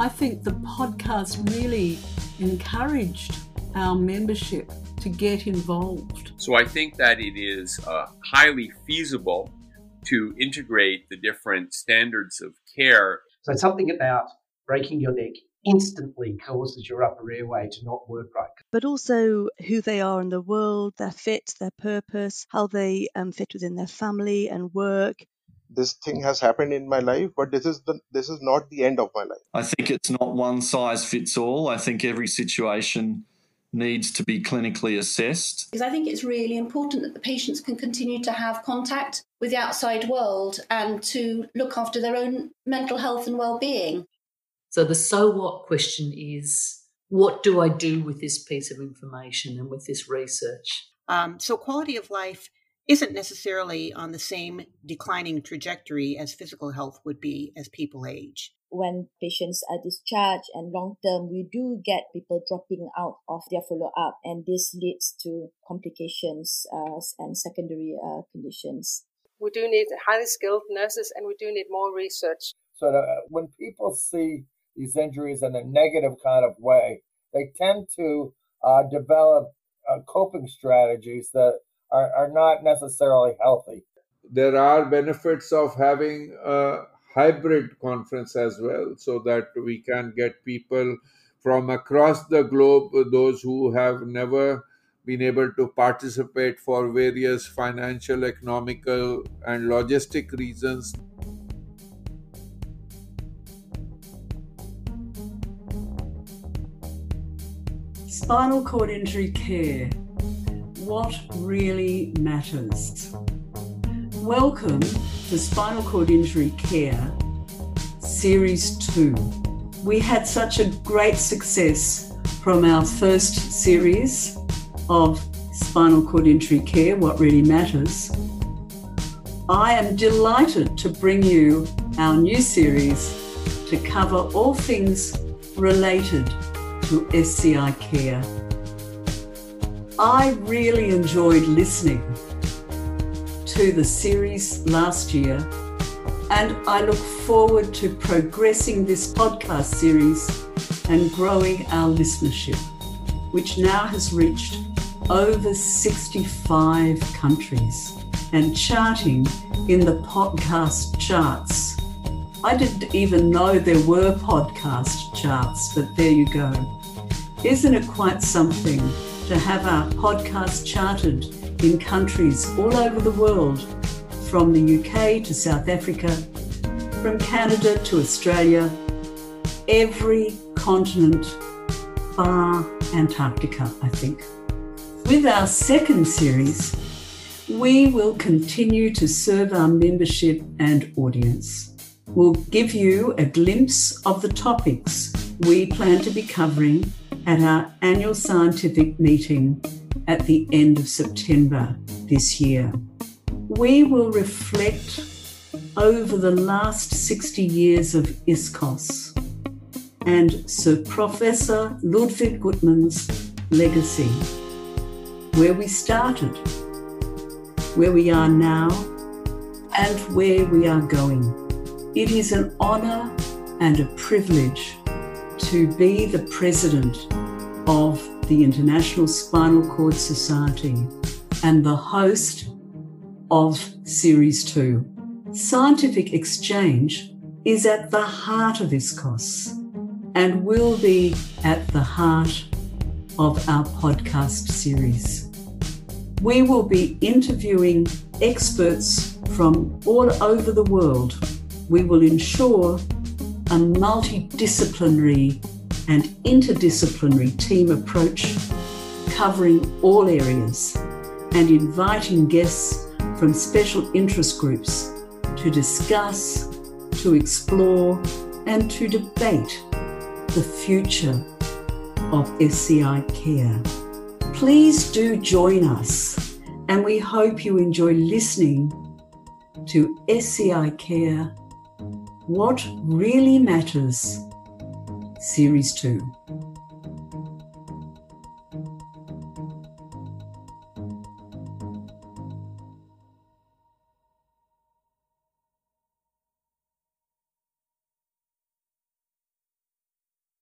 I think the podcast really encouraged our membership to get involved. So I think that it is uh, highly feasible to integrate the different standards of care. So something about breaking your neck instantly causes your upper airway to not work right. But also who they are in the world, their fit, their purpose, how they um, fit within their family and work. This thing has happened in my life, but this is the this is not the end of my life. I think it's not one size fits all. I think every situation needs to be clinically assessed. Because I think it's really important that the patients can continue to have contact with the outside world and to look after their own mental health and well-being. So the so what question is what do I do with this piece of information and with this research? Um, so quality of life isn't necessarily on the same declining trajectory as physical health would be as people age when patients are discharged and long term, we do get people dropping out of their follow up, and this leads to complications uh, and secondary uh, conditions. We do need highly skilled nurses, and we do need more research. So uh, when people see these injuries in a negative kind of way, they tend to uh, develop uh, coping strategies that are, are not necessarily healthy. There are benefits of having a hybrid conference as well so that we can get people from across the globe, those who have never been able to participate for various financial, economical, and logistic reasons. Spinal cord injury care. What really matters? Welcome to Spinal Cord Injury Care Series 2. We had such a great success from our first series of Spinal Cord Injury Care What Really Matters. I am delighted to bring you our new series to cover all things related to SCI care. I really enjoyed listening to the series last year, and I look forward to progressing this podcast series and growing our listenership, which now has reached over 65 countries and charting in the podcast charts. I didn't even know there were podcast charts, but there you go. Isn't it quite something to have our podcast charted in countries all over the world, from the UK to South Africa, from Canada to Australia, every continent bar Antarctica, I think. With our second series, we will continue to serve our membership and audience. We'll give you a glimpse of the topics we plan to be covering at our annual scientific meeting at the end of September this year. We will reflect over the last 60 years of ISCOS and Sir Professor Ludwig Guttmann's legacy, where we started, where we are now, and where we are going. It is an honour and a privilege to be the president of the International Spinal Cord Society and the host of Series 2. Scientific exchange is at the heart of ISCOS and will be at the heart of our podcast series. We will be interviewing experts from all over the world. We will ensure a multidisciplinary and interdisciplinary team approach covering all areas and inviting guests from special interest groups to discuss, to explore, and to debate the future of SCI care. Please do join us, and we hope you enjoy listening to SCI Care What Really Matters Series 2.